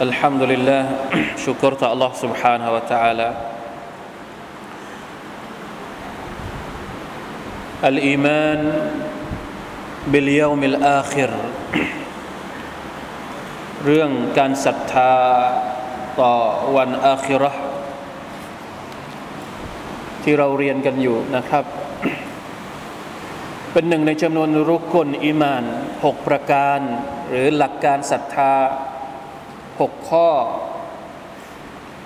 الحمد لله شكرت الله سبحانه وتعالى الإيمان باليوم الآخر เรื่องการศรัทธาต่อวันอาคิเราะห์ที่เราเรียนกันอยู่นะครับ เป็นหนึ่งในจำนวนรุกลอิมานหกประการ หรือหลักการศรัทธา หกข้อ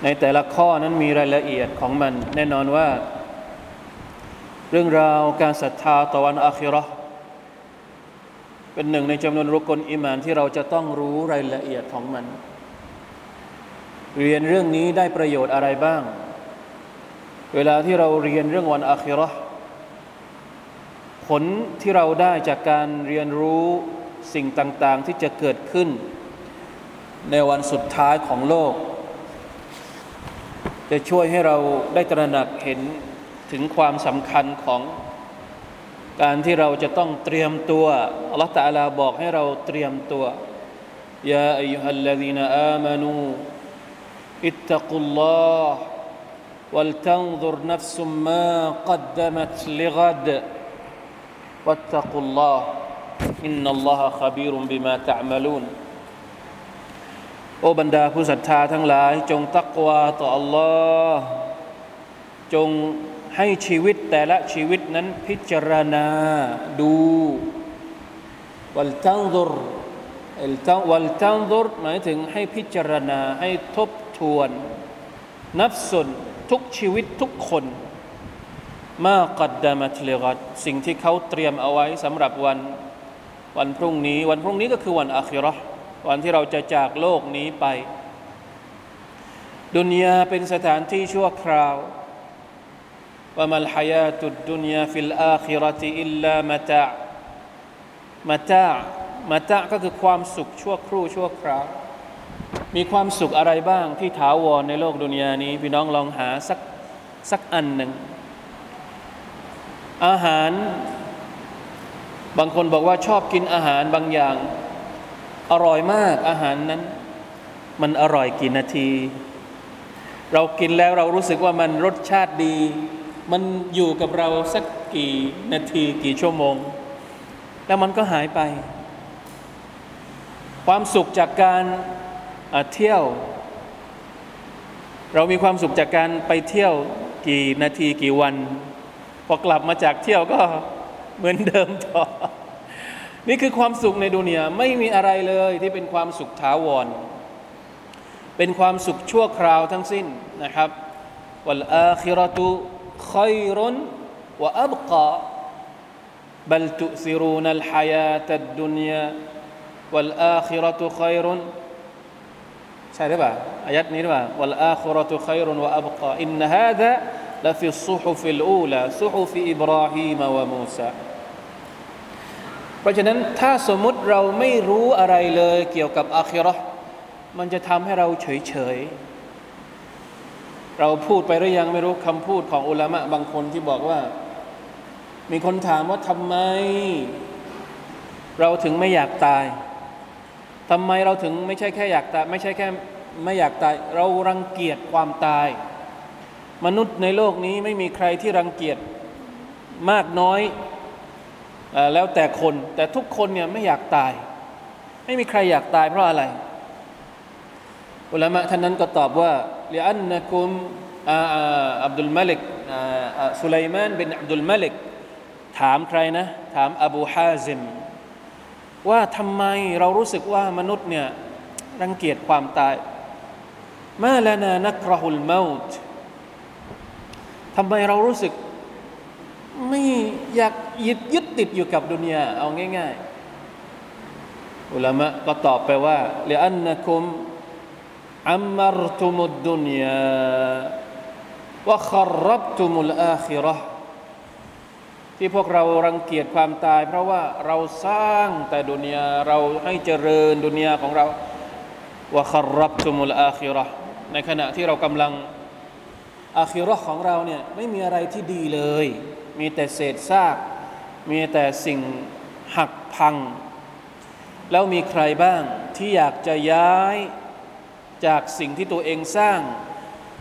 ในแต่ละข้อนั้นมีรายละเอียดของมัน แน่นอนว่า เรื่องราวการศรัทธาต่อวันอาคิราะห์เป็นหนึ่งในจำนวนรุกลอิมานที่เราจะต้องรู้รายละเอียดของมัน เรียนเรื่องนี้ได้ประโยชน์อะไรบ้าง เวลาที่เราเรียนเรื่องวันอาคิราะห์ผลที่เราได้จากการเรียนรู้สิ่งต่าง ๆ ที่จะเกิดขึ้น ในวันสุดท้ายของโลก จะช่วยให้เราได้ตระหนักเห็นถึงความสำคัญของการที่เราจะต้องเตรียมตัวอัลลอฮฺตะอาลาบอกให้เราเตรียมตัวยาอายุฮัลลดีนอามานูอิตตะกุลลอฮ์ ولتنظر نفس ما قدمت لغد واتقوا الله إن الله خبير بما تعملون โอ้บรรดาผู้ศรัทธาทั้งหลาย จงตักวาต่อ Allah จงให้ชีวิตแต่ละชีวิตนั้นพิจารณาดูวัลตังดุรวัลตังดุรหมายถึงให้พิจารณาให้ทบทวน นับส่วนทุกชีวิตทุกคนมากัดดามัตเลกัดสิ่งที่เขาเตรียมเอาไว้สำหรับวันวันพรุ่งนี้ วันพรุ่งนี้ก็คือวันอาคิราะห์ วันที่เราจะจากโลกนี้ไป ดุนยาเป็นสถานที่ชั่วคราวว่ามัลฮายาตุดดุนยาฟิลอาคิรติอิลลามะตะมะตะมะตะก็คือความสุขชั่วครู่ชั่วคราว มีความสุขอะไรบ้างที่ถาวรในโลกดุนยานี้ พี่น้องลองหาสักสักอันหนึ่ง อาหาร บางคนบอกว่าชอบกินอาหารบางอย่าง อร่อยมากอาหารนั้น มันอร่อยกี่นาที เรากินแล้วเรารู้สึกว่ามันรสชาติดี มันอยู่กับเราสักกี่นาทีกี่ชั่วโมง แล้วมันก็หายไป ความสุขจากการเที่ยว เรามีความสุขจากการไปเที่ยวกี่นาทีกี่วัน พอกลับมาจากเที่ยวก็เหมือนเดิมต่อ นี่คือความสุขในดุนยาไม่มีอะไรเลยที่เป็นความสุขถาวร เป็นความสุขชั่วคราวทั้งสิ้นนะครับวัลอาคิรตุขัยรุนวะอับกา بل تؤثرون الحياة الدنيا والآخرة خير ใช่หรือเปล่าอายัดนี้หรือเปล่าวัลอาคิรตุขัยรุน เพราะฉะนั้นถ้าสมมุติเราไม่รู้อะไรเลยเกี่ยวกับอาคิราะห์มันจะทำให้เราเฉยเฉยเราพูดไปหรือยังไม่รู้คำพูดของอุลามะบางคนที่บอกว่า มีคนถามว่าทำไม เราถึงไม่อยากตายทำไมเราถึงไม่ใช่แค่อยากตาย ไม่ใช่แค่ไม่อยากตาย เรารังเกียจความตาย มนุษย์ในโลกนี้ไม่มีใครที่รังเกียจมากน้อย แล้วแต่คนแต่ทุกคนเนี่ยไม่อยากตาย ไม่มีใครอยากตายเพราะอะไรอุลามะท่านนั้นก็ตอบว่าลิอันนะกุมอับดุลมาลิกสุไลมานบินอับดุลมาลิกถามใครนะ ถามอบูฮาซิม ว่าทำไมเรารู้สึกว่ามนุษย์เนี่ยรังเกียจความตาย มาลานานักรหุลเมาต์ทำไมเรารู้สึกไม่อยาก ยึดยึดติดอยู่กับดุนยาเอาง่าย ๆ อุลามะก็ตอบไปว่าเลอันนะคุมอัมมรตุมุดดุนยาวะขรับตุมุลอาคิระที่พวกเรารังเกียจความตาย เพราะว่าเราสร้างแต่ดุนยาเราให้เจริญดุนยาของเราวะขรับตุมุลอาคิราะห์ในขณะที่เรากำลังอาคิราะห์ของเราเนี่ยไม่มีอะไรที่ดีเลย มีแต่เศษซาก มีแต่สิ่งหักพัง แล้วมีใครบ้างที่อยากจะย้ายจากสิ่งที่ตัวเองสร้าง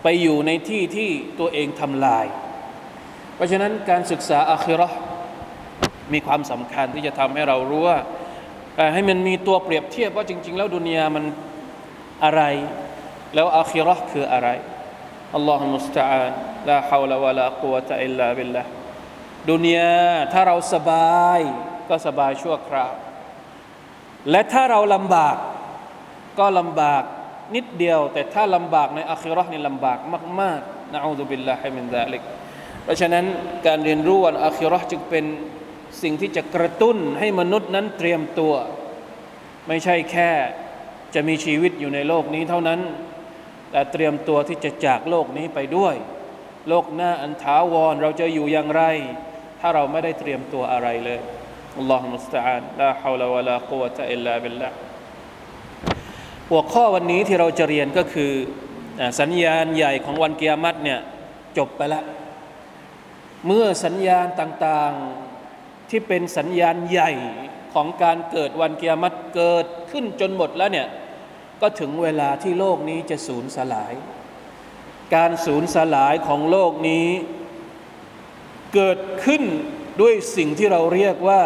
ไปอยู่ในที่ที่ตัวเองทำลาย เพราะฉะนั้นการศึกษาอาคิราะห์มีความสำคัญที่จะทำให้เรารู้ว่าให้มันมีตัวเปรียบเทียบว่าจริง ๆ แล้วดุนยามันอะไร แล้วอาคิราะห์คืออะไรالله المستعان لا حول ولا قوة إلا بالله ดุนยาถ้าเราสบายก็สบายชั่วคราว และถ้าเราลำบากก็ลำบากนิดเดียว แต่ถ้าลำบากในอาคิราะห์นี่ลำบากมากๆنعوذ بالله من ذلكเพราะฉะนั้นการเรียนรู้วันอาคิราะห์จึงเป็นสิ่งที่จะกระตุ้นให้มนุษย์นั้นเตรียมตัว ไม่ใช่แค่จะมีชีวิตอยู่ในโลกนี้เท่านั้น แต่เตรียมตัวที่จะจากโลกนี้ไปด้วย โลกหน้าอันถาวรเราจะอยู่อย่างไร ถ้าเราไม่ได้เตรียมตัวอะไรเลยอัลลอฮฺมุสตาานลาฮาวลาวะลากุวะตะอิลลาบิลลาหัวข้อวันนี้ที่เราจะเรียนก็คือสัญญาณใหญ่ของวันเกียรติเนี่ยจบไปแล้วเมื่อสัญญาณต่างๆที่เป็นสัญญาณใหญ่ของการเกิดวันเกียรติเกิดขึ้นจนหมดแล้วเนี่ยก็ถึงเวลาที่โลกนี้จะสูญสลาย การสูญสลายของโลกนี้ เกิดขึ้นด้วยสิ่งที่เราเรียกว่า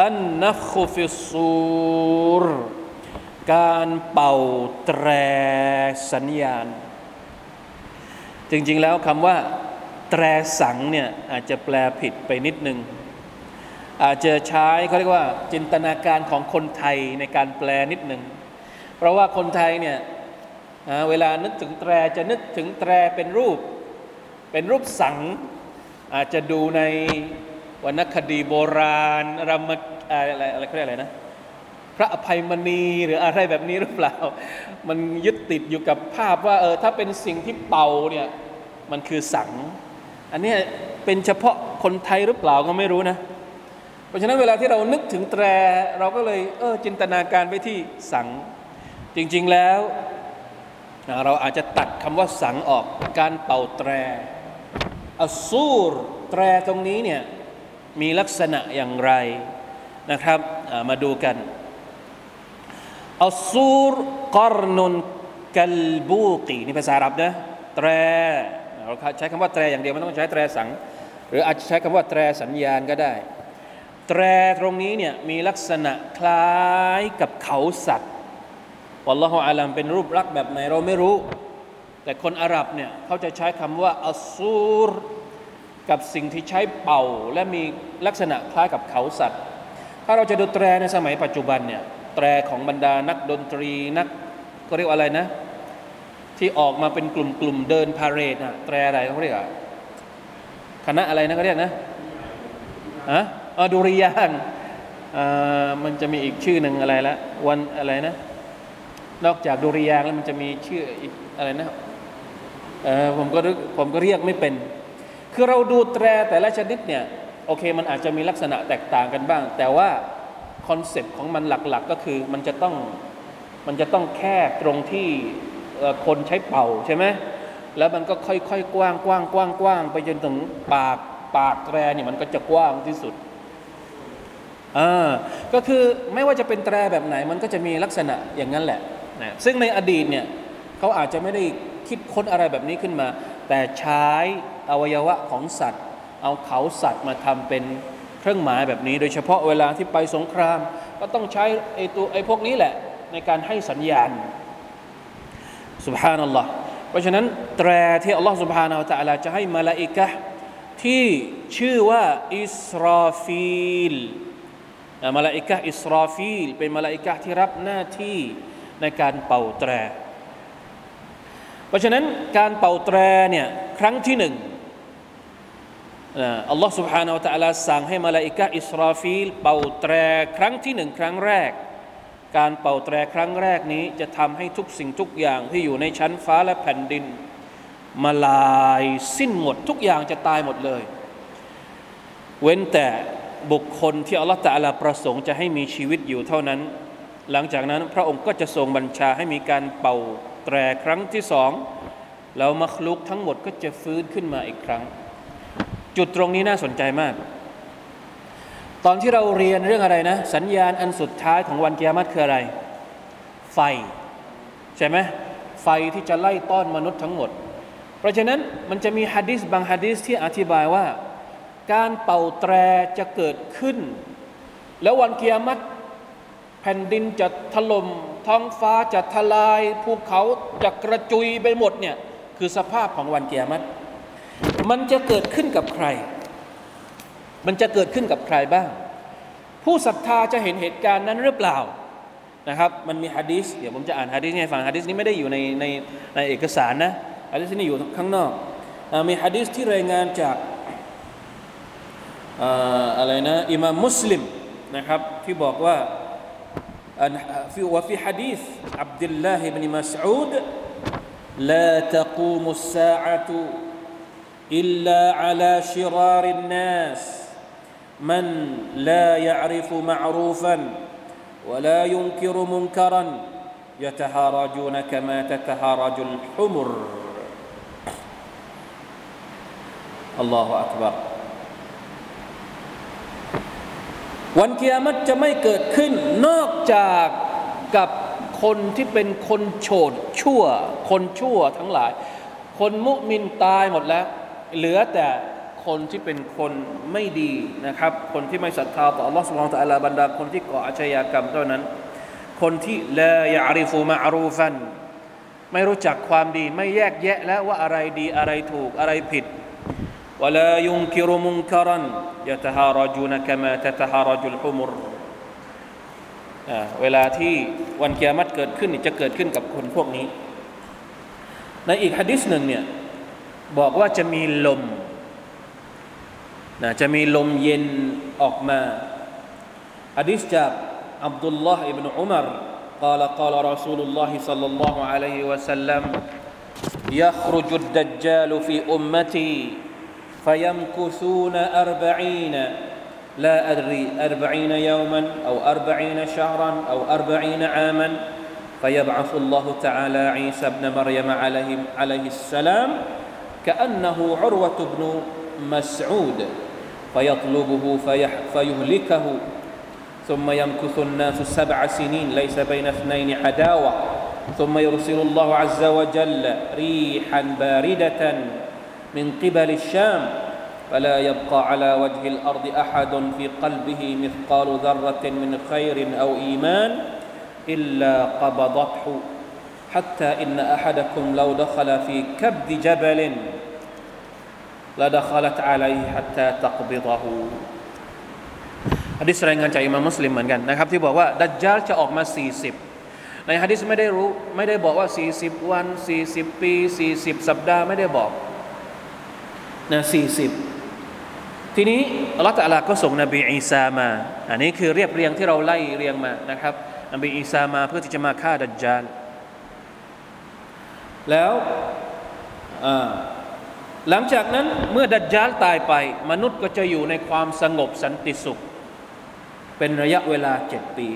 อันนัฟคุฟิซูร การเป่าแตรสัญญาณ จริง ๆ แล้วคำว่า แตรสังเนี่ยอาจจะแปลผิดไปนิดนึง อาจจะใช้เขาเรียกว่า จินตนาการของคนไทยในการแปลนิดหนึ่งเพราะว่าคนไทยเนี่ยเวลานึกถึงแตรจะนึกถึงแตรเป็นรูป เป็นรูปสัง อาจจะดูในวรรณคดีโบราณรำอะไรอะไรเขาเรียกอะไรนะ พระอภัยมณีหรืออะไรแบบนี้หรือเปล่า มันยึดติดอยู่กับภาพว่าเออถ้าเป็นสิ่งที่เป่าเนี่ยมันคือสัง อันนี้เป็นเฉพาะคนไทยหรือเปล่าก็ไม่รู้นะ เพราะฉะนั้นเวลาที่เรานึกถึงแตร เราก็เลยเออจินตนาการไปที่สัง จริงๆแล้ว เราอาจจะตัดคำว่าสังออกการเป่าแตร อัสูรแตรตรงนี้เนี่ยมีลักษณะอย่างไรนะครับมาดูกันอัลซูรกอรนุนกัลบูกีนี่ภาษาอาหรับนะแตรเราใช้คำว่าแตรอย่างเดียวไม่ต้องใช้แตรสัง หรืออาจจะใช้คำว่าแตรสัญญาณก็ได้ แตรตรงนี้เนี่ยมีลักษณะคล้ายกับเขาสัตว์วัลลอฮฺอาลัมเป็นรูปลักษณ์แบบไหนเราไม่รู้ แต่คนอาหรับเนี่ยเขาจะใช้คำว่าอัซูร กับสิ่งที่ใช้เป่าและมีลักษณะคล้ายกับเขาสัตว์ ถ้าเราจะดูแตรในสมัยปัจจุบันเนี่ยแตรของบรรดานักดนตรีนักก็เรียกว่าอะไรนะ ที่ออกมาเป็นกลุ่มๆเดินพาเรดนะแตรอะไรเขาเรียกอะคณะอะไรนะเขาเรียกนะอะออดุริยางมันจะมีอีกชื่อหนึ่งอะไรละวันอะไรนะ นอกจากดุริยางแล้วมันจะมีชื่ออีกอะไรนะผมก็ผมก็เรียกไม่เป็น คือเราดูแตรแต่ละชนิดเนี่ยโอเคมันอาจจะมีลักษณะแตกต่างกันบ้าง แต่ว่า concept ของมันหลักๆก็คือมันจะต้องมันจะต้องแคบตรงที่คนใช้เป่าใช่ไหมแล้วมันก็ค่อยๆกว้างกว้างกว้างกว้างไปจนถึงปากปากแตรเนี่ยมันก็จะกว้างที่สุดอ่าก็คือไม่ว่าจะเป็นแตรแบบไหน มันก็จะมีลักษณะอย่างนั้นแหละนะซึ่งในอดีตเนี่ยเขาอาจจะไม่ได้คิดค้นอะไรแบบนี้ขึ้นมา แต่ใช้ อวัยวะของสัตว์ เอาเขาสัตว์มาทำเป็นเครื่องหมายแบบนี้ โดยเฉพาะเวลาที่ไปสงคราม ก็ต้องใช้ไอ้ตัวไอ้พวกนี้แหละในการให้สัญญาณสุบฮานัลลอฮ์เพราะฉะนั้นแตรที่อัลลอฮ์สุบฮานาอัลตะลาจะให้มาลาอิกะที่ชื่อว่าอิสราฟิลมาลาอิกะอิสราฟิลเป็นมาลาอิกะที่รับหน้าที่ในการเป่าแตร เพราะฉะนั้นการเป่าแตรเนี่ยครั้งที่หนึ่ง อัลลอฮ์ سبحانه และ تعالى สั่งให้มาลาอิกะอิสราฟีลเป่าแตรครั้งที่หนึ่งครั้งแรก การเป่าแตรครั้งแรกนี้จะทำให้ทุกสิ่งทุกอย่างที่อยู่ในชั้นฟ้าและแผ่นดิน มาลายสิ้นหมด ทุกอย่างจะตายหมดเลย เว้นแต่บุคคลที่อัลลอฮฺตะลาประสงค์จะให้มีชีวิตอยู่เท่านั้น หลังจากนั้นพระองค์ก็จะทรงบัญชาให้มีการเป่าแตรครั้งที่สองแล้วมัคลุกทั้งหมดก็จะฟื้นขึ้นมาอีกครั้ง จุดตรงนี้น่าสนใจมาก ตอนที่เราเรียนเรื่องอะไรนะ สัญญาณอันสุดท้ายของวันกิยามัตคืออะไร ไฟ ใช่ไหมไฟที่จะไล่ต้อนมนุษย์ทั้งหมด เพราะฉะนั้นมันจะมีฮะดิษบางฮะดิษที่อธิบายว่า การเป่าแตรจะเกิดขึ้น แล้ววันกิยามัตแผ่นดินจะถล่มท้องฟ้าจะทลายภูเขาจะกระจุยไปหมดเนี่ยคือสภาพของวันกิยามัต มันจะเกิดขึ้นกับใคร มันจะเกิดขึ้นกับใครบ้าง ผู้ศรัทธาจะเห็นเหตุการณ์นั้นหรือเปล่านะครับ มันมีฮะดีษเดี๋ยวผมจะอ่านฮะดีษให้ฟังฮะดีษนี้ไม่ได้อยู่ในในในเอกสารนะฮะดีษนี้อยู่ข้างนอก มีฮะดีษที่รายงานจากอะไรนะอิมามมุสลิมนะครับที่บอกว่า في وفي حديث عبد الله بن مسعود لا تقوم الساعة إلا على شرار الناس من لا يعرف معروفا ولا ينكر منكرا يتهارجون كما تتهارج الحمر الله أكبر วันเกียรติจะไม่เกิดขึ้นนอกจากกับคนที่เป็นคนโฉดชั่ว คนชั่วทั้งหลาย คนมุมินตายหมดแล้ว เหลือแต่คนที่เป็นคนไม่ดีนะครับ คนที่ไม่ศรัทธาต่อ Allah سبحانه และ تعالى บรรดาคนที่ก่ออาชญากรรมเท่านั้น คนที่ละยาริฟูมาอารูฟัน ไม่รู้จักความดี ไม่แยกแยะแล้วว่าอะไรดีอะไรถูกอะไรผิด ولا ينكر منكرا يتهارجون كما تتهارج الحمر เวลาที่วันเกียรติเกิดขึ้นจะเกิดขึ้นกับคนพวกนี้ ในอีกฮะดิษหนึ่งเนี่ย บอกว่าจะมีลมนะจะมีลมเย็นออกมาฮะดิษจากอับดุลลอฮ์อิบนุอุมาร قال قال رسول الله صلى الله عليه وسلم يخرج الدجال في أمتي فيمكثون أربعين لا أدري أربعين يوما أو أربعين شهرا أو أربعين عاما فيبعث الله تعالى عيسى ابن مريم عليه, عليه السلام كأنه عروة بن مسعود فيطلبه فيهلكه. ثم يمكث الناس سبع سنين ليس بين اثنين عداوة. ثم يرسل الله عز وجل ريحا باردة من قبل الشام. فلا يبقى على وجه الأرض أحد في قلبه مثقال ذرة من خير أو إيمان إلا قبضته. حتى ان احدكم لو دخل في كبد جبل لدخلت عليه حتى تقبضه ฮะดิษรายงานจากอิมามมุสลิมเหมือนกันนะครับ ที่บอกว่าดัจจาลจะออกมา 40 ในฮะดิษไม่ได้รู้ ไม่ได้บอกว่า 40 วัน 40 ปี 40 สัปดาห์ไม่ได้บอกนะ40 ทีนี้อัลลอฮฺตะลาก็ส่งนบีอีสามา อันนี้คือเรียบเรียงที่เราไล่เรียงมานะครับนบีอีสามาเพื่อที่จะมาฆ่าดัจจาล แล้วหลังจากนั้นเมื่อดัจจาลตายไป มนุษย์ก็จะอยู่ในความสงบสันติสุข เป็นระยะเวลาเจ็ดปี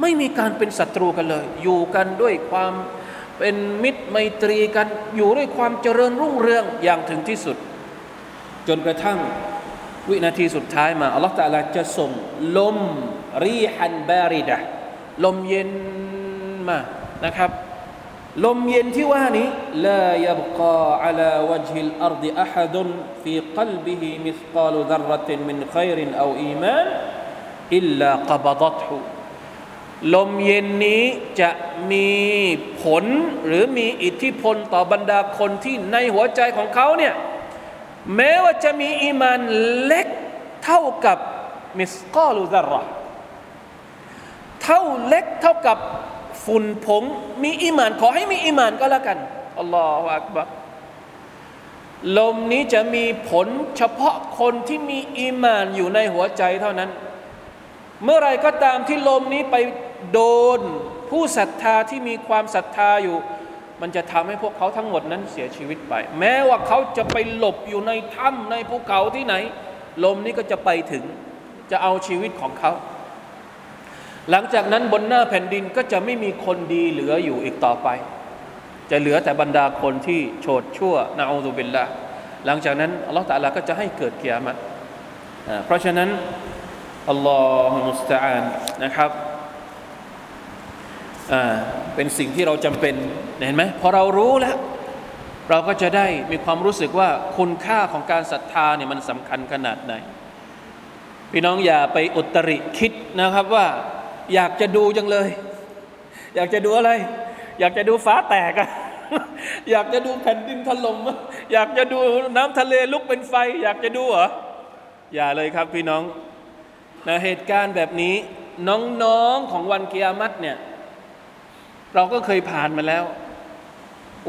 ไม่มีการเป็นศัตรูกันเลย อยู่กันด้วยความเป็นมิตรไมตรีกันอยู่ด้วยความเจริญรุ่งเรืองอย่างถึงที่สุด จนกระทั่งวินาทีสุดท้ายมาอัลลอฮฺตาลาจะส่งลมريحا باردةลมเย็นมานะครับ ลมเย็นที่ว่านี้لا يبقى على وجه الأرض أحد في قلبه مثقال ذرة من خير أو إيمان إلا قبضتهลมเย็นนี้จะมีผลหรือมีอิทธิพลต่อบรรดาคนที่ในหัวใจของเขาเนี่ยแม้ว่าจะมีอีมานเล็กเท่ากับمثقال ذرةเท่าเล็กเท่ากับ ฝุ่นผงมีอีมาน ขอให้มีอีมานก็แล้วกันالله أكبرลมนี้จะมีผลเฉพาะคนที่มีอีมานอยู่ในหัวใจเท่านั้น เมื่อไรก็ตามที่ลมนี้ไปโดน ผู้ศรัทธาที่มีความศรัทธาอยู่ มันจะทำให้พวกเขาทั้งหมดนั้นเสียชีวิตไป แม้ว่าเขาจะไปหลบอยู่ในถ้ำในภูเขาที่ไหน ลมนี้ก็จะไปถึงจะเอาชีวิตของเขา หลังจากนั้นบนหน้าแผ่นดินก็จะไม่มีคนดีเหลืออยู่อีกต่อไป จะเหลือแต่บรรดาคนที่โฉดชั่วนาอูซุบิลละหลังจากนั้นอัลลอฮฺตะลาก็จะให้เกิดเกียรติเพราะฉะนั้นอัลลอฮฺมุสตาานนะครับเป็นสิ่งที่เราจำเป็นเห็นไหมพอเรารู้แล้ว เราก็จะได้มีความรู้สึกว่าคุณค่าของการศรัทธาเนี่ยมันสำคัญขนาดไหน พี่น้องอย่าไปอุตริคิดนะครับว่า อยากจะดูจังเลย อยากจะดูอะไร อยากจะดูฟ้าแตกอะอยากจะดูแผ่นดินถล่มอยากจะดูน้ำทะเลลุกเป็นไฟ อยากจะดูเหรออย่าเลยครับพี่น้องนะเหตุการณ์แบบนี้น้องๆของวันเกียรติเนี่ย เราก็เคยผ่านมาแล้ว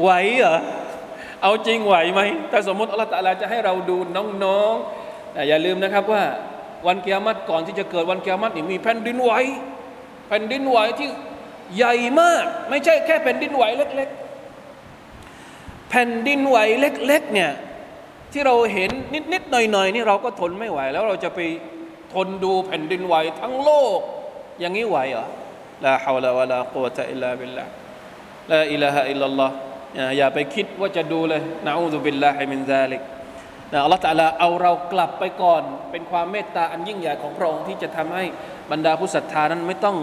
ไหวเหรอเอาจริงไหวไหมแต่สมมติอัลตะลาจะให้เราดูน้องๆอย่าลืมนะครับว่าวันเกียรติก่อนที่จะเกิดวันเกียรตินี่มีแผ่นดินไหว แผ่นดินไหวที่ใหญ่มาก ไม่ใช่แค่แผ่นดินไหวเล็ก ๆ แผ่นดินไหวเล็ก ๆ เนี่ยที่เราเห็นนิด ๆ หน่อย ๆ นี่เราก็ทนไม่ไหว แล้วเราจะไปทนดูแผ่นดินไหวทั้งโลก อย่างนี้ไหวเหรอلا حول ولا قوة إلا بالله لا إله إلا اللهอย่าไปคิดว่าจะดูเลยنعوذ بالله من ذلك นะอัลลอฮฺตะลาเอาเรากลับไปก่อน เป็นความเมตตาอันยิ่งใหญ่ของพระองค์ที่จะทำให้บรรดาผู้ศรัทธานั้นไม่ต้อง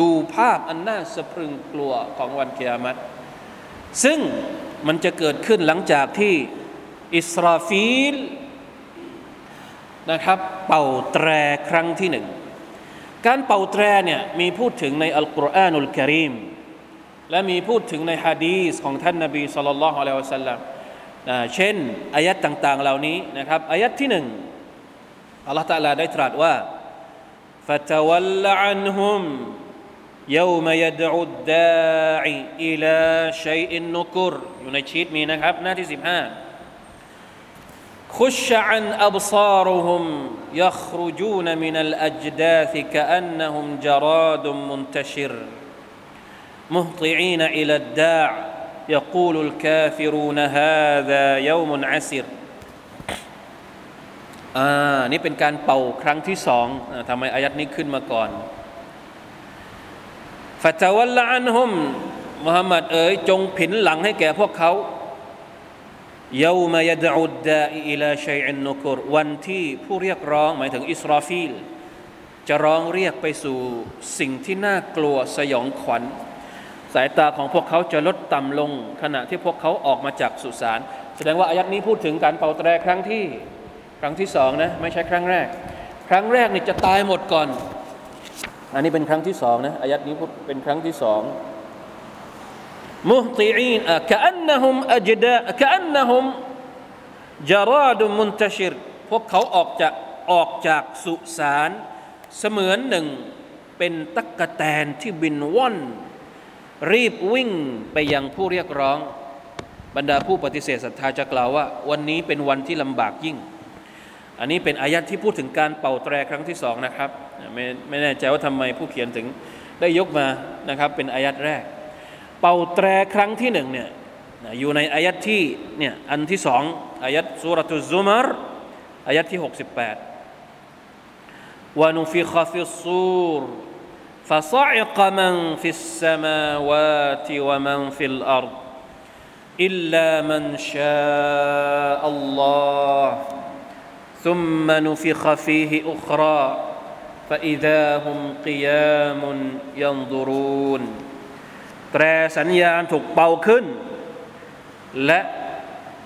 ดูภาพอันน่าสะพรึงกลัวของวันเกียรติซึ่งมันจะเกิดขึ้นหลังจากที่อิสราฟีลนะครับ เป่าแตรครั้งที่หนึ่งการเป่าแตรเนี่ยมีพูดถึงในอัลกุรอานุลกิริมและมีพูดถึงในฮะดีสของท่านนบีสุลต่านละฮ์อะลัยฮิวะสัลลัม เช่นอายัดต่างๆเหล่านี้นะครับอายัดที่หนึ่งอัลลอฮฺตะลาได้ตรัสว่า فتول عنهم يوم يدعو الداعي إلى شيء نكر อยู่ในชีตมีนะครับหน้าที่สิบห้า خش عن أبصارهم يخرجون من الأجداث كأنهم جراد منتشر مهطعين إلى الداع يقول الكافرون هذا يوم عسر อ่านี่เป็นการเป่าครั้งที่สองทำไมอายัดนี้ขึ้นมาก่อนฟาตวัลละอันฮุมมุฮัมมัดเอ๋ยจงผินหลังให้แก่พวกเขายามา ยดอุดดาอิลาชัยอินนุกุรวันที่ผู้เรียกร้อง หมายถึงอิสราฟีล จะร้องเรียกไปสู่สิ่งที่น่ากลัวสยองขวัญ สายตาของพวกเขาจะลดต่ำลง ขณะที่พวกเขาออกมาจากสุสาน แสดงว่าอายัดนี้พูดถึงการเป่าแตรครั้งที่ครั้งที่สองนะไม่ใช่ครั้งแรก ครั้งแรกนี่จะตายหมดก่อน อันนี้เป็นครั้งที่สองนะอายัดนี้พูดเป็นครั้งที่สองมุฮติอีนกะอันนะฮุมอจดะกะอันนะฮุมจาราดุมุนตชิรพวกเขาออกจากออกจากสุสานเสมือนหนึ่งเป็นตักกะแตนที่บินว่อน รีบวิ่งไปยังผู้เรียกร้อง บรรดาผู้ปฏิเสธศรัทธาจะกล่าวว่า วันนี้เป็นวันที่ลำบากยิ่ง อันนี้เป็นอายัดที่พูดถึงการเป่าแตรครั้งที่สองนะครับไม่ไม่แน่ใจว่าทำไมผู้เขียนถึงได้ยกมานะครับเป็นอายัดแรก เป่าแตรครั้งที่หนึ่งเนี่ยอยู่ในอายัดที่เนี่ยอันที่สองอายัดสุรตุซุมารอายัดที่หกสิบแปดวานุฟิคฟิสซูร فصعق من في السماوات ومن في الارض الا من شاء الله ثم نفخ فيه اخرى فاذا هم قيام ينظرون แตรสัญญาณถูกเป่าขึ้น และ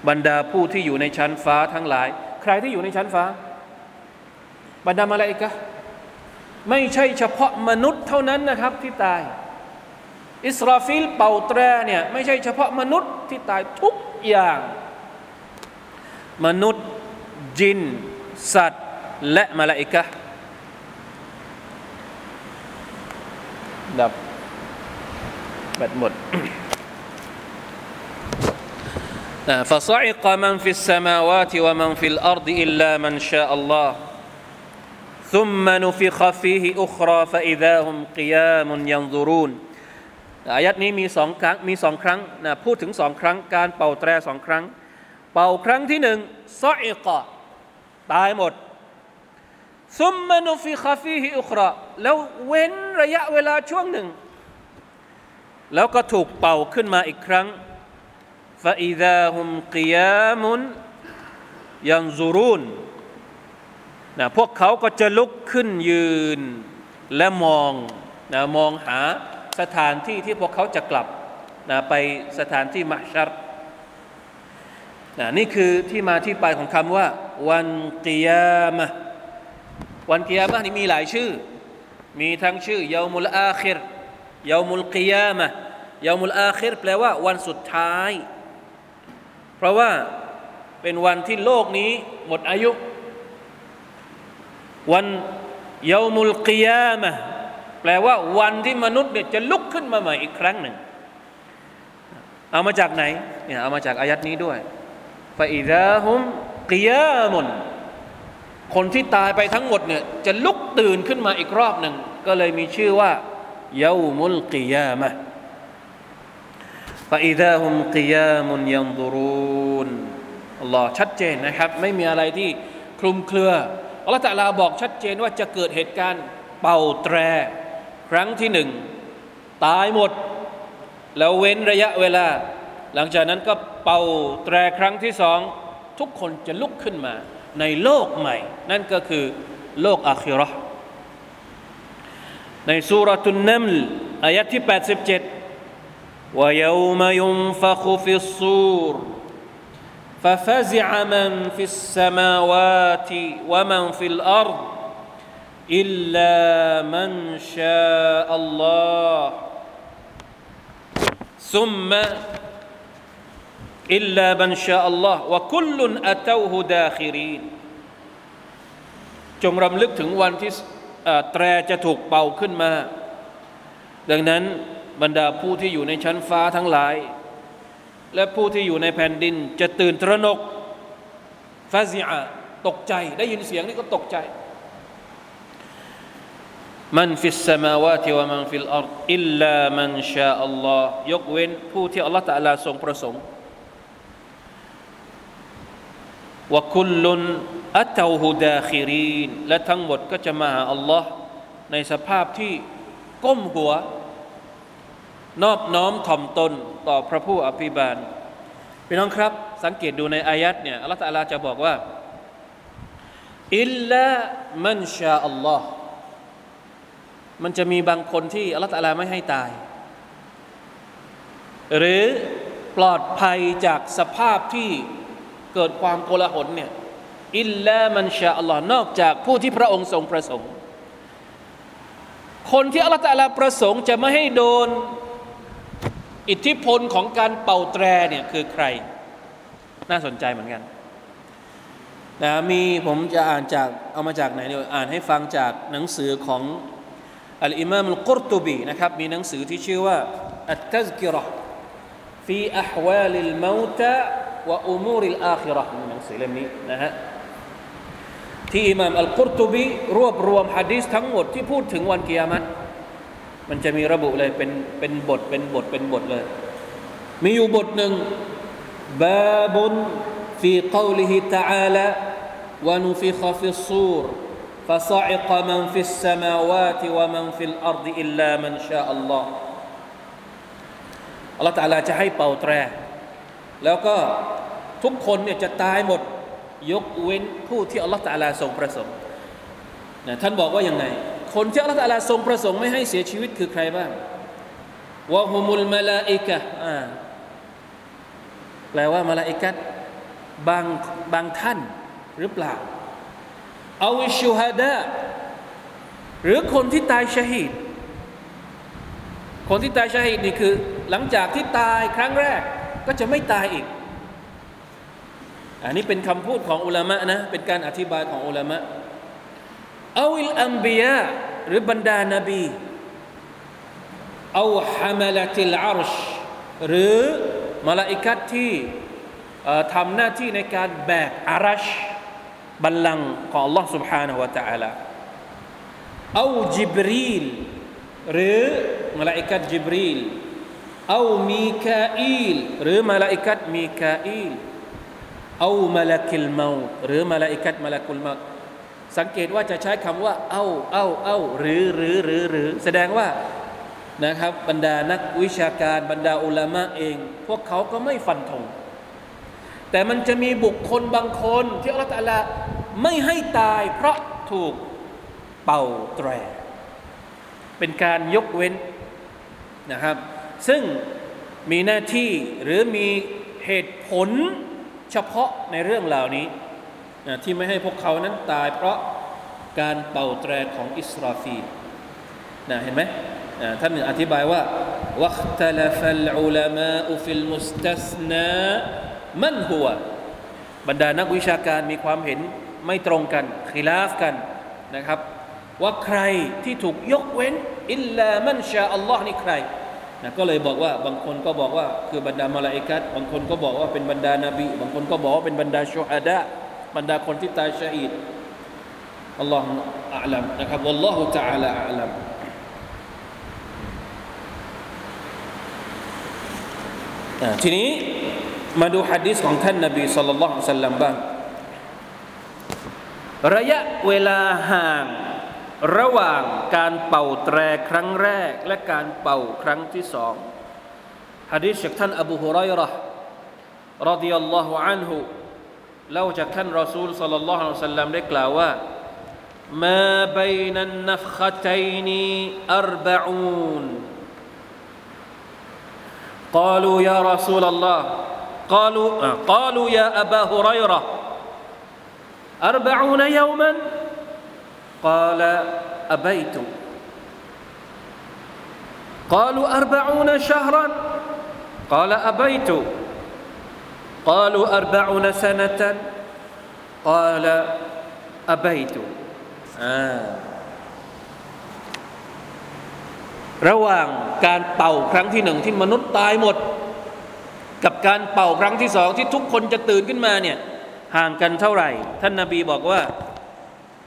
บรรดาผู้ที่อยู่ในชั้นฟ้าทั้งหลาย ใครที่อยู่ในชั้นฟ้า บรรดามาลาอิกะ ไม่ใช่เฉพาะมนุษย์เท่านั้นนะครับที่ตาย อิสราฟิลเป่าแตรเนี่ยไม่ใช่เฉพาะมนุษย์ที่ตายทุกอย่าง มนุษย์จิน สัตว์ และมลาอิกะดับแบตหมด فصعق من في السماوات ومن في الأرض إلا من شاء الله ซุมมานุฟิคฟีฮิอุครอฟะอิดะฮุมกิยมุนยังซูรูนอายัดนี้มีสองครั้งมีสองครั้งนะพูดถึงสองครั้งการเป่าแตรสองครั้ง เป่าครั้งที่หนึ่งซออิกะตายหมดซุมมานุฟิคฟีฮิอุคราแล้วเว้นระยะเวลาช่วงหนึ่ง แล้วก็ถูกเป่าขึ้นมาอีกครั้งฟาอิดาฮุมกิยามุนยันซูรุน นะพวกเขาก็จะลุกขึ้นยืนและมองนะมองหาสถานที่ที่พวกเขาจะกลับนะไปสถานที่มัชัรนะนี่คือที่มาที่ไปของคำว่า วันกิยามะวันกิยามะนี่มีหลายชื่อ มีทั้งชื่อยามุลอาคิรยามุลกิยามะยามุลอาคิรแปลว่าวันสุดท้าย เพราะว่าเป็นวันที่โลกนี้หมดอายุ วันเยามุลกิยามะแปลว่าวันที่มนุษย์เนี่ยจะลุกขึ้นมาใหม่อีกครั้งหนึ่ง เอามาจากไหนเนี่ยเอามาจากอายัดนี้ด้วยฟาอิดาฮุมกิยามุนคนที่ตายไปทั้งหมดเนี่ยจะลุกตื่นขึ้นมาอีกรอบหนึ่ง ก็เลยมีชื่อว่าเยามุลกิยามะฟาอิดาฮุมกิยามุนยันดูรุนอัลลอฮ์ชัดเจนนะครับ ไม่มีอะไรที่คลุมเครือ อัลลอฮ์ตะลาบอกชัดเจนว่าจะเกิดเหตุการณ์เป่าแตร ครั้งที่หนึ่ง ตายหมด แล้วเว้นระยะเวลา หลังจากนั้นก็เป่าแตรครั้งที่สอง ทุกคนจะลุกขึ้นมา ในโลกใหม่ นั่นก็คือโลกอาคิรอในสุรทุนนัมลอายะที่ 87 ويوم ينفخ في الصور ففزع من في السماوات ومن في الأرض إلا من شاء الله ثم إلا من شاء الله وكل أتوه داخرين จงรำลึกถึงวันที่แตรจะถูกเป่าขึ้นมา ดังนั้นบรรดาผู้ที่อยู่ในชั้นฟ้าทั้งหลาย และผู้ที่อยู่ในแผ่นดิน จะตื่นตระหนกفزع ตกใจ ได้ยินเสียงนี่ก็ตกใจمن في السماوات ومن في الأرض إلا من شاء الله ยกเว้นผู้ที่อัลลอฮ์ตะลาทรงประสงค์วะคุลลุนอัตอูฮุดาคิรีนและทั้งหมดก็จะมาหาอัลลอฮ์ในสภาพที่ก้มหัว นอบน้อมถ่อมตนต่อพระผู้อภิบาลพี่น้องครับ สังเกตดูในอายัดเนี่ยอัลลอฮฺตะลาจะบอกว่าอิลลามันชาอัลลอฮ์มันจะมีบางคนที่อัลลอฮฺตะลาไม่ให้ตาย หรือปลอดภัยจากสภาพที่เกิดความโกลาหลเนี่ยอิลลามันชาอัลลอฮ์นอกจากผู้ที่พระองค์ทรงประสงค์ คนที่อัลลอฮฺตะลาประสงค์จะไม่ให้โดน อิทธิพลของการเป่าแตรเนี่ยคือใคร น่าสนใจเหมือนกันนะมีผมจะอ่านจากเอามาจากไหนเนี่ยอ่านให้ฟังจากหนังสือของอัลอิมามอัลกุรตุบีนะครับมีหนังสือที่ชื่อว่าอัตตัซกิรอฟีอัฮวาลิลมาตะวะอุมูริลอาคิรอหนังสือเล่มนี้นะฮะที่อิมามอัลกุรตุบีรวบรวมฮะดีษทั้งหมดที่พูดถึงวันกิยามัต มันจะมีระบุเลยเป็นเป็นบทเป็นบทเป็นบทเลย มีอยู่บทหนึ่งบาบุนฟีกาวลิฮิตะอาลาวะนุฟิคฟิสซูร فصعق من في السماوات ومن في الأرض إلا من شاء الله อัลลอฮฺตาลาจะให้เป่าแตร แล้วก็ทุกคนเนี่ยจะตายหมด ยกเว้นผู้ที่อัลลอฮฺตาลาทรงประสงค์นะท่านบอกว่ายังไง คนที่อัลลอฮฺตาลาทรงประสงค์ไม่ให้เสียชีวิตคือใครบ้างوهم الملائكةแปลว่ามาลาอิกัตบางบางท่านหรือเปล่าเอาชูฮาดะหรือคนที่ตายชหีดคนที่ตายชหีดนี่คือ หลังจากที่ตายครั้งแรกก็จะไม่ตายอีก อันนี้เป็นคำพูดของอุลามะนะ เป็นการอธิบายของอุลามะ เอาอิลอัมบียะหรือบรรดานาบีเอาฮามลติลอาร์ชหรือมาลาอิกัดที่ทำหน้าที่ในการแบกอารัชบัลลังก์ของ Allah سبحانه และ تعالى เอาจิบรีลหรือมาลาอิกัดจิบรีลเอามีคาอีลหรือมาลาอิกัดมีคาอีลเอามาลาคิลเมาหรือมาลาอิกัดมาลาคุลเมา สังเกตว่าจะใช้คำว่า أو เอ้า เอ้า หรือ หรือ หรือ หรือ แสดงว่านะครับ บรรดานักวิชาการบรรดาอุลามะเอง พวกเขาก็ไม่ฟันธง แต่มันจะมีบุคคลบางคนที่อัลลอฮฺไม่ให้ตายเพราะถูกเป่าแตร เป็นการยกเว้นนะครับ ซึ่งมีหน้าที่หรือมีเหตุผลเฉพาะในเรื่องเหล่านี้ นะที่ไม่ให้พวกเขานั้นตายเพราะการเป่าแตรของอิสราฟีนะเห็นไหมท่านอธิบายว่าวัคตลฟัลอุลามาอุฟิลมุสตสนามันหัวบรรดานักวิชาการมีความเห็นไม่ตรงกันขีลาฟกันนะครับ ว่าใครที่ถูกยกเว้นอิลลามันชาอัลลอฮ์นี่ใครนะก็เลยบอกว่าบางคนก็บอกว่าคือบรรดามาลาอิกัดบางคนก็บอกว่าเป็นบรรดานาบี บางคนก็บอกว่าเป็นบรรดาชูฮัดะ บรรดาคนที่ตายชาอิดอัลลอฮ์อัลลัมนะครับอัลลอฮฺ تعالى อัลลัมทีนี้มาดูฮะดีษของท่านนบีสุลต่านละสัลลัมบ้างระยะเวลาห่างระหว่างการเป่าแตรครั้งแรก และการเป่าครั้งที่สองฮะดีษจากท่านอบูฮุไรร์รดิยัลลอฮุอันฮุ เล่าจากท่านรอซูลสัลลัลลอฮุอะลัยฮิสัลลัมได้กล่าวว่า ما بين النفختين أربعون قالوا يا رسول الله قالوا قالوا يا أبا هريرة أربعون يوما قال أبيت قالوا أربعون شهرا قال أبيت قالوا أربعون سنة قال أبيت آه ระหว่างการเป่าครั้งที่หนึ่งที่มนุษย์ตายหมด กับการเป่าครั้งที่สองที่ทุกคนจะตื่นขึ้นมาเนี่ยห่างกันเท่าไหร่ ท่านนาบีบอกว่า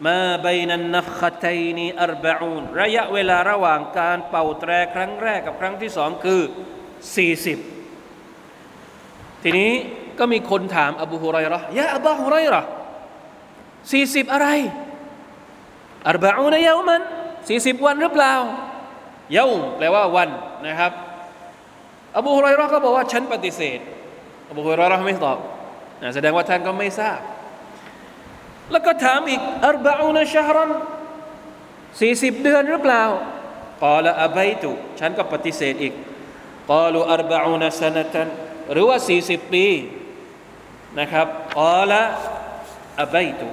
มาบนันนัฟขตัยนีอัรบะอูนระยะเวลาระหว่างการเป่าแตรครั้งแรกกับครั้งที่สองคือ 40 ทีนี้ ก็มีคนถามอบูฮุไรรอยะอบูฮุไรรอสี่สิบอะไรอัรบะอูนยามันสี่สิบวันหรือเปล่าเยาแปลว่าวันนะครับ อบูฮุไรรอก็บอกว่าฉันปฏิเสธ อบูฮุไรรอไม่ตอบแสดงว่าท่านก็ไม่ทราบ แล้วก็ถามอีกอัรบะอูนชาฮรันสี่สิบเดือนหรือเปล่ากอละอับัยตุฉันก็ปฏิเสธอีกกอลูอัรบะอูนสนตันหรือว่าสี่สิบปี นะครับกอละอับัยตุ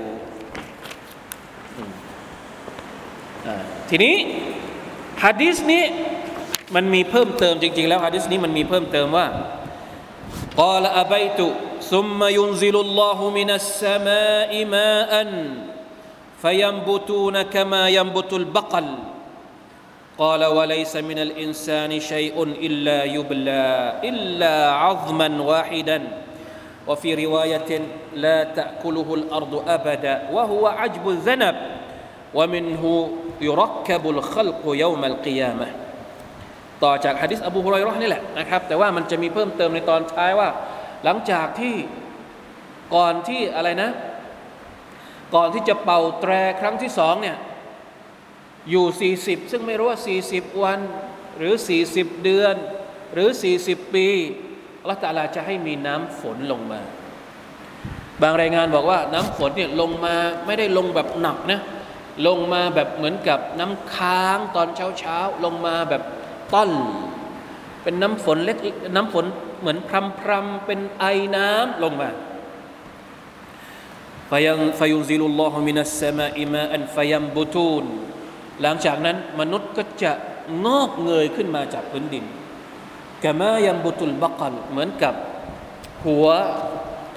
ทีนี้ฮะดิษนี้มันมีเพิ่มเติมจริงๆแล้วฮะดิษนี้มันมีเพิ่มเติมว่า قال أبيت ثم ينزل الله من السماء ماء فينبتون كما ينبت البقل قال وليس من الإنسان شيء إلا يبلى إلا عظما واحدا وفي رواية لا تأكله الأرض أبدا وهو عجب الذنب ومنه يركب الخلق يوم القيامة ต่อจากฮะดิษอบูฮุไรรอนี่แหละนะครับ แต่ว่ามันจะมีเพิ่มเติมในตอนท้ายว่า หลังจากที่ก่อนที่อะไรนะ ก่อนที่จะเป่าแตรครั้งที่สองเนี่ยอยู่ 40 ซึ่งไม่รู้ว่า 40 วัน หรือ 40 เดือน หรือ 40 ปี อัลลอฮฺตาลาจะให้มีน้ำฝนลงมา บางรายงานบอกว่าน้ำฝนเนี่ยลงมาไม่ได้ลงแบบหนักนะลงมาแบบเหมือนกับน้ำค้างตอนเช้าเช้าลงมาแบบต้นเป็นน้ำฝนเล็กน้ำฝนเหมือนพรำพรำเป็นไอน้ำลงมาฟยังฟยุซิลุลลอฮุมินัสสมาอิมาอันฟยัมบุตูนหลังจากนั้นมนุษย์ก็จะงอกเงยขึ้นมาจากพื้นดิน กะมายัมบุตุลบักลเหมือนกับหัว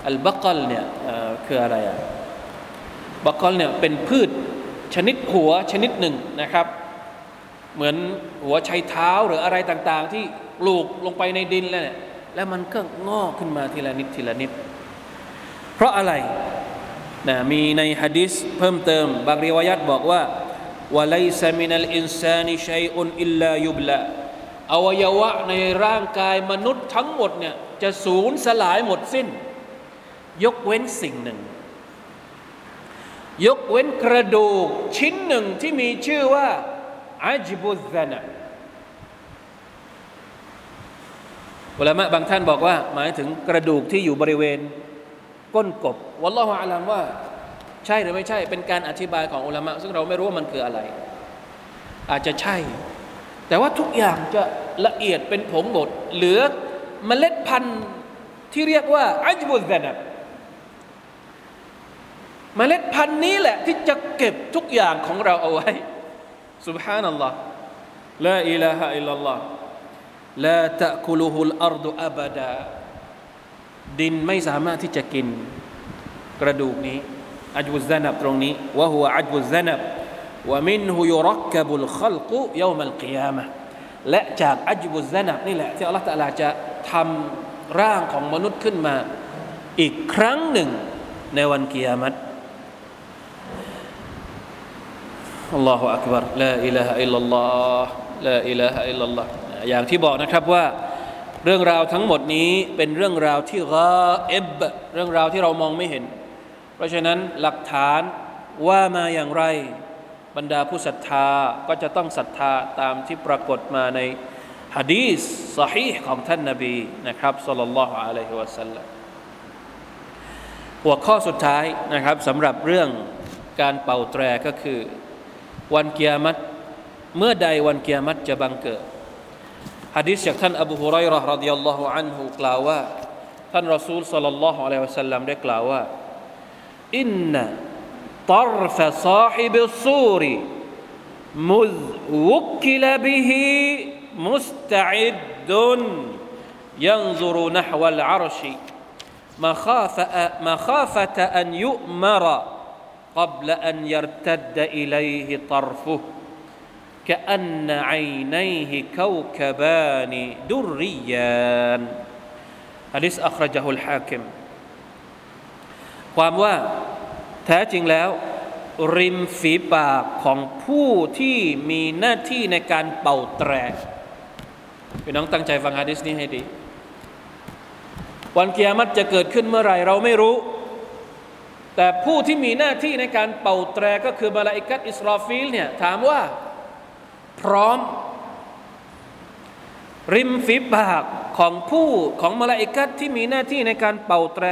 อัลบักลเนี่ยคืออะไรอะบักลเนี่ยเป็นพืชชนิดหัวชนิดหนึ่งนะครับ เหมือนหัวไชเท้าหรืออะไรต่างๆ ที่ปลูกลงไปในดินแล้วเนี่ยแล้วมันก็งอกขึ้นมาทีละนิดทีละนิด เพราะอะไรนะมีในฮะดิษเพิ่มเติม บางริวายัตบอกว่าวะไลซามินัลอินซานิชัยอุนอิลลายุบละ อวัยวะในร่างกายมนุษย์ทั้งหมดเนี่ยจะสูญสลายหมดสิ้น ยกเว้นสิ่งหนึ่ง ยกเว้นกระดูกชิ้นหนึ่งที่มีชื่อว่าอัจบุซนะอุลามะบางท่านบอกว่า หมายถึงกระดูกที่อยู่บริเวณ ก้นกบวัลลอฮฺอาลัมว่า ใช่หรือไม่ใช่ เป็นการอธิบายของอุลามะซึ่งเราไม่รู้ว่ามันคืออะไร อาจจะใช่ แต่ว่าทุกอย่างจะละเอียดเป็นผงบดเหลือเมล็ดพันธุ์ที่เรียกว่าอัจบุซนะเมล็ดพันธุ์นี้แหละที่จะเก็บทุกอย่างของเราเอาไว้ سبحان الله لا إله إلا الله لا تأكله الأرض أبدا ดินไม่สามารถที่จะกินกระดูกนี้อัจบุซานับตรงนี้ว่าหัวอัจบุซานับ ว่ามินหุยรักกบุลขลกุยามัลกิยามะและจากอัจบุซนับนี่แหละที่อัลลอฮฺตะลาจะทำร่างของมนุษย์ขึ้นมา อีกครั้งหนึ่งในวันกิยามัตอัลลอฮฺอักบารลาอิลาฮะอิลลัลลอฮ์ลาอิลาฮะอิลลอฮ์อย่างที่บอกนะครับว่า เรื่องราวทั้งหมดนี้เป็นเรื่องราวที่กาเอบเรื่องราวที่เรามองไม่เห็น เพราะฉะนั้นหลักฐานว่ามาอย่างไร บรรดาผู้ศรัทธาก็จะต้องศรัทธาตามที่ปรากฏมาในฮะดีสสฮีของท่านนาบีนะครับสัลลัลลอฮุอะลัยฮิวะสัลลัมหัวข้อสุดท้ายนะครับสำหรับเรื่องการเป่าแตรก็คือ วันเกียรติเมื่อใดวันเกียรติจะบังเกิดฮะดิษจากท่านอบูฮุไรร์รดิยัลลอฮุอันฮุกล่าวว่า ท่านรอซูลสัลลัลลอฮุอะลัยฮิวะสัลลัมได้กล่าวว่าอินนะ طرف صاحب الصور مذ وكل به مستعد ينظر نحو العرش مخافة, مخافة أن يؤمر قبل أن يرتد إليه طرفه كأن عينيه كوكبان دريان حديث أخرجه الحاكم ความว่า แท้จริงแล้ว ริมฝีปากของผู้ที่มีหน้าที่ในการเป่าแตรพี่น้องตั้งใจฟังฮะดิษนี้ให้ดี วันกิยามะฮ์จะเกิดขึ้นเมื่อไหร่เราไม่รู้ แต่ผู้ที่มีหน้าที่ในการเป่าแตรก็คือมาลาอิกัตอิสราฟิลเนี่ยถามว่าพร้อม ริมฝีปากของผู้ของมาลาอิกัตที่มีหน้าที่ในการเป่าแตร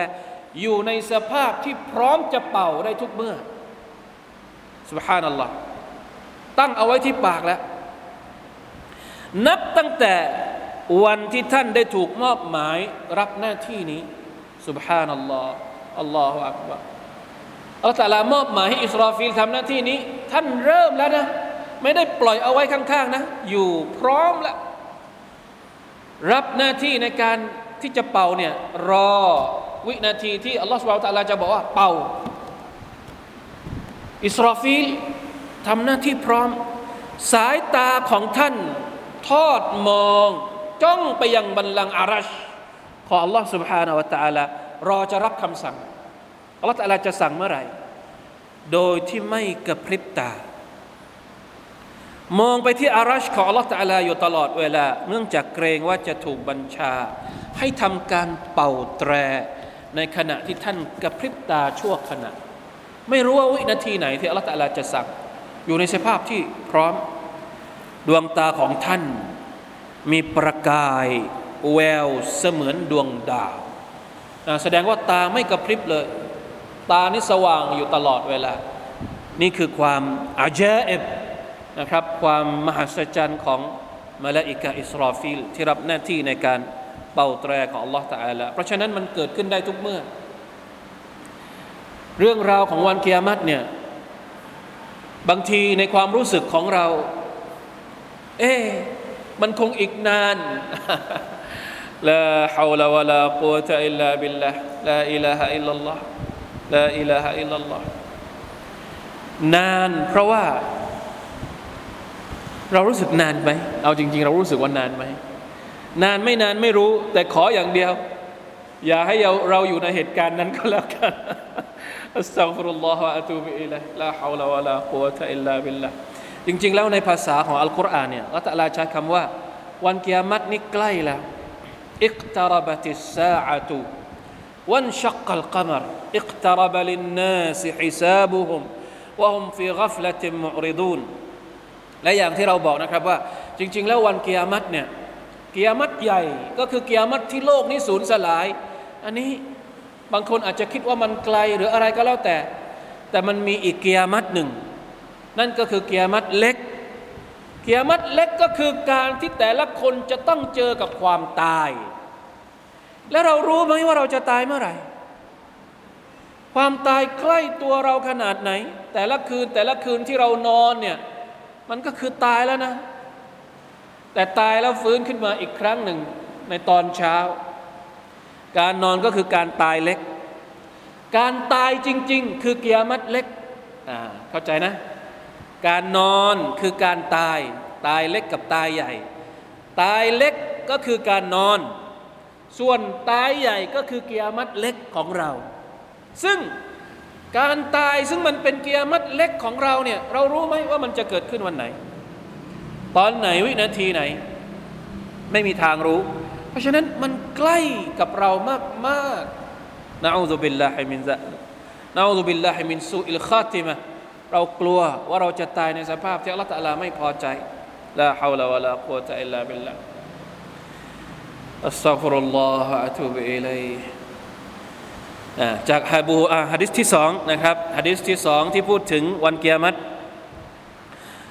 อยู่ในสภาพที่พร้อมจะเป่าได้ทุกเมื่อسبحان الله ตั้งเอาไว้ที่ปากแล้ว นับตั้งแต่วันที่ท่านได้ถูกมอบหมายรับหน้าที่นี้สุบฮานัลลอฮ์อัลลอฮฺอักบารอัลตัลามอบหมายให้อิสราฟิลทำหน้าที่นี้ ท่านเริ่มแล้วนะ ไม่ได้ปล่อยเอาไว้ข้างๆนะ อยู่พร้อมแล้ว รับหน้าที่ในการที่จะเป่าเนี่ยรอ วินาทีที่อัลลอฮฺสุบไบร์ตะลาจะบอกว่าเป่า อิสราฟิลทำหน้าที่พร้อม สายตาของท่านทอดมอง จ้องไปยังบัลลังก์อารัชของอัลลอฮฺ سبحانه และ تعالى รอจะรับคำสั่งอัลลอฮฺตะลาจะสั่งเมื่อไหร่ โดยที่ไม่กระพริบตา มองไปที่อารัชของอัลลอฮฺตะลาอยู่ตลอดเวลา เนื่องจากเกรงว่าจะถูกบัญชา ให้ทำการเป่าแตร ในขณะที่ท่านกระพริบตาชั่วขณะ ไม่รู้ว่าวินาทีไหนที่อัลลอฮฺตะลาจะสั่งอยู่ในสภาพที่พร้อมดวงตาของท่าน มีประกายแววเสมือนดวงดาวแสดงว่าตาไม่กระพริบเลย ตานี่สว่างอยู่ตลอดเวลา นี่คือความ عجيب นะครับ ความมหัศจรรย์ของมาลาอิกะอิสราฟิลที่รับหน้าที่ในการ เป่าแตรของ Allah ตาลาเพราะฉะนั้นมันเกิดขึ้นได้ทุกเมื่อ เรื่องราวของวันกิยามะฮ์เนี่ยบางทีในความรู้สึกของเรา เอ๊มันคงอีกนานلا حول ولا قوة إلا بالله لا إله إلا الله لا إله إلا الله นานเพราะว่า เรารู้สึกนานไหม เอาจริง ๆ เรารู้สึกว่านานไหม นานไม่นานไม่รู้ แต่ขออย่างเดียว อย่าให้เราเราอยู่ในเหตุการณ์นั้นก็แล้วกันأستغفر الله وأتوب إليه لا حول ولا قوة إلا باللهจริง ๆ แล้วในภาษาของอัลกุรอานเนี่ยอัลตะลาใช้คำว่า วันกิยามัตนี่ใกล้แล้วอิกตารบติสซาอะตุวันชักกัลกมรอิกตารบลินนาสฮิซาบุฮุมวะฮุมฟีกัฟละติมุริดูนและอย่างที่เราบอกนะครับว่า จริง ๆ แล้ววันกิยามัตเนี่ย กิยามัตใหญ่ ก็คือเกิยามัตที่โลกนี้สูญสลาย อันนี้บางคนอาจจะคิดว่ามันไกลหรืออะไรก็แล้วแต่ แต่มันมีอีกเกิยามัตหนึ่ง นั่นก็คือเกิยามัตเล็ก เกิยามัตเล็กก็คือการที่แต่ละคนจะต้องเจอกับความตาย และเรารู้ไหมว่าเราจะตายเมื่อไหร่ ความตายใกล้ตัวเราขนาดไหน แต่ละคืนแต่ละคืนที่เรานอนเนี่ยมันก็คือตายแล้วนะ แต่ตายแล้วฟื้นขึ้นมาอีกครั้งหนึ่งในตอนเช้า การนอนก็คือการตายเล็ก การตายจริง ๆ คือเกียรมัดเล็กอ่าเข้าใจนะ การนอนคือการตาย ตายเล็กกับตายใหญ่ ตายเล็กก็คือการนอน ส่วนตายใหญ่ก็คือเกียรมัดเล็กของเรา ซึ่งการตายซึ่งมันเป็นเกียรมัดเล็กของเราเนี่ยเรารู้ไหมว่ามันจะเกิดขึ้นวันไหน ตอนไหนวินาทีไหน ไม่มีทางรู้ เพราะฉะนั้นมันใกล้กับเรามากมากنعوذ بالله من ذلك نعوذ بالله من سوء الخاتمة เรากลัวว่าเราจะตายในสภาพที่อัลลอฮฺตะลาไม่พอใจلا حول ولا قوة إلا بالله أستغفر الله أتوب إليه จากฮะบูฮะดิษที่สองนะครับฮะดิษที่สองที่พูดถึงวันกิยามะฮ์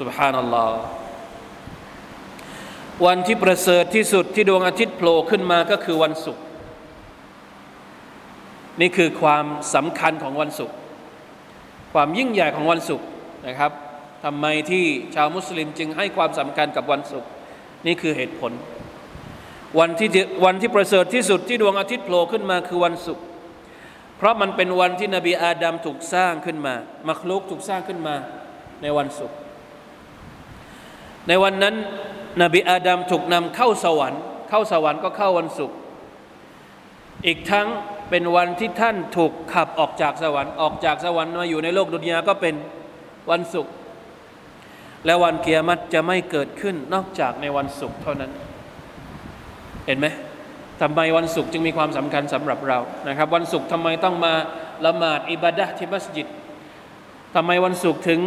สุบฮานัลลอฮ์วันที่ประเสริฐที่สุดที่ดวงอาทิตย์โผล่ขึ้นมาก็คือวันศุกร์นี่คือความสำคัญของวันศุกร์ความยิ่งใหญ่ของวันศุกร์นะครับทำไมที่ชาวมุสลิมจึงให้ความสำคัญกับวันศุกร์นี่คือเหตุผล วันที่วันที่ประเสริฐที่สุดที่ดวงอาทิตย์โผล่ขึ้นมาคือวันศุกร์เพราะมันเป็นวันที่นบีอาดัมถูกสร้างขึ้นมามัคลุกถูกสร้างขึ้นมาในวันศุกร์ ในวันนั้น นบีอาดัมถูกนำเข้าสวรรค์ เข้าสวรรค์ก็เข้าวันศุกร์อีกทั้งเป็นวันที่ท่านถูกขับออกจากสวรรค์ออกจากสวรรค์มาอยู่ในโลกดุนยาก็เป็นวันศุกร์และวันเกียรติจะไม่เกิดขึ้นนอกจากในวันศุกร์เท่านั้น เห็นไหมทำไมวันศุกร์จึงมีความสำคัญสำหรับเรานะครับ วันศุกร์ทำไมต้องมาละหมาดอิบาดะที่มัสยิดทำไมวันศุกร์ถึง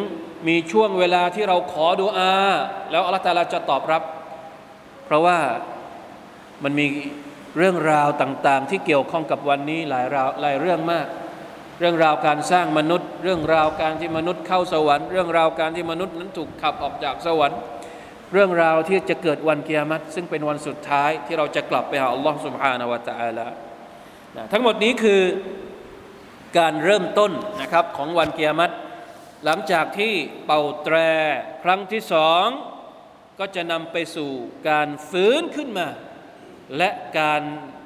มีช่วงเวลาที่เราขอดุอา แล้วอัลลอฮฺตาลาจะตอบรับ เพราะว่ามันมีเรื่องราวต่างๆ ที่เกี่ยวข้องกับวันนี้หลายราวหลายเรื่องมาก เรื่องราวการสร้างมนุษย์ เรื่องราวการที่มนุษย์เข้าสวรรค์ เรื่องราวการที่มนุษย์นั้นถูกขับออกจากสวรรค์ เรื่องราวที่จะเกิดวันเกียรติซึ่งเป็นวันสุดท้ายที่เราจะกลับไปหาอัลลอฮฺสุบฮานาวะตะอาลาทั้งหมดนี้คือการเริ่มต้นนะครับของวันเกียรติ หลังจากที่เป่าแตรครั้งที่สองก็จะนำไปสู่การฟื้นขึ้นมา และการ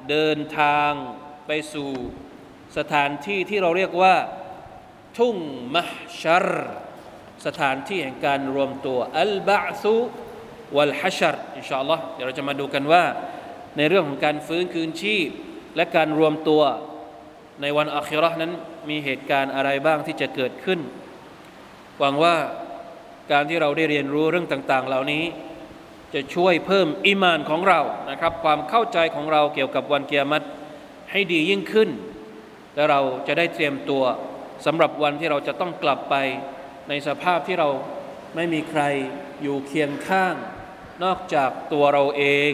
เดินทางไปสู่สถานที่ที่เราเรียกว่า ทุ่งมหชัรสถานที่แห่งการรวมตัวอัลบะซุวัลฮัชรอินชาอัลลอฮ์เดี๋ยวเราจะมาดูกันว่า ในเรื่องของการฟื้นคืนชีพ และการรวมตัวในวันอัครานั้นมีเหตุการณ์อะไรบ้างที่จะเกิดขึ้น หวังว่าการที่เราได้เรียนรู้เรื่องต่าง ๆ เหล่านี้ จะช่วยเพิ่มอิมานของเรานะครับ ความเข้าใจของเราเกี่ยวกับวันเกียรติให้ดียิ่งขึ้น และเราจะได้เตรียมตัวสำหรับวันที่เราจะต้องกลับไปในสภาพที่เราไม่มีใครอยู่เคียงข้าง นอกจากตัวเราเอง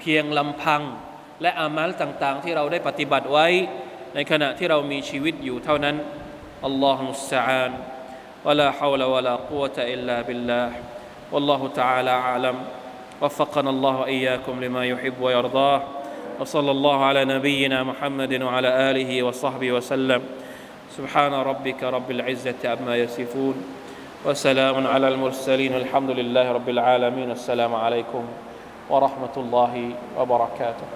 เพียงลำพังและอามัลต่าง ๆ ที่เราได้ปฏิบัติไว้ ในขณะที่เรามีชีวิตอยู่เท่านั้นอัลลอฮฺมุสซาอาน ولا حول ولا قوة إلا بالله. والله تعالى أعلم. وفقنا الله وإياكم لما يحب ويرضاه. وصلى الله على نبينا محمد وعلى آله وصحبه وسلم. سبحان ربك رب العزة أما يصفون. وسلام على المرسلين. الحمد لله رب العالمين. السلام عليكم ورحمة الله وبركاته.